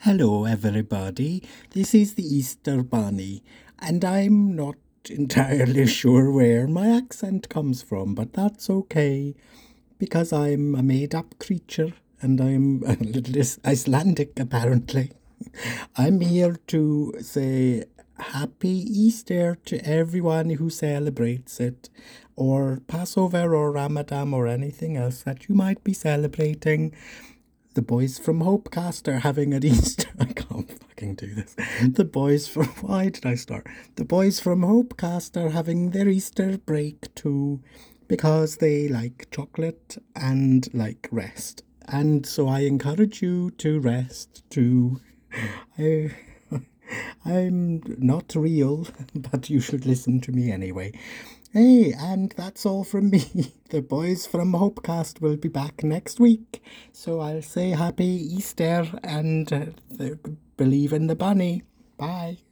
Hello, everybody. This is the Easter Bunny, and I'm not entirely sure where my accent comes from, but that's okay because I'm a made up creature and I'm a little Icelandic apparently. I'm here to say Happy Easter to everyone who celebrates it, or Passover or Ramadan or anything else that you might be celebrating the boys from Hopecast are having an Easter. I can't fucking do this. The boys from why did I start? The boys from Hopecast are having their Easter break too, because they like chocolate and like rest. And so I encourage you to rest too. I, I'm not real, but you should listen to me anyway. Hey, and that's all from me. The boys from Hopecast will be back next week. So I'll say happy Easter and uh, believe in the bunny. Bye.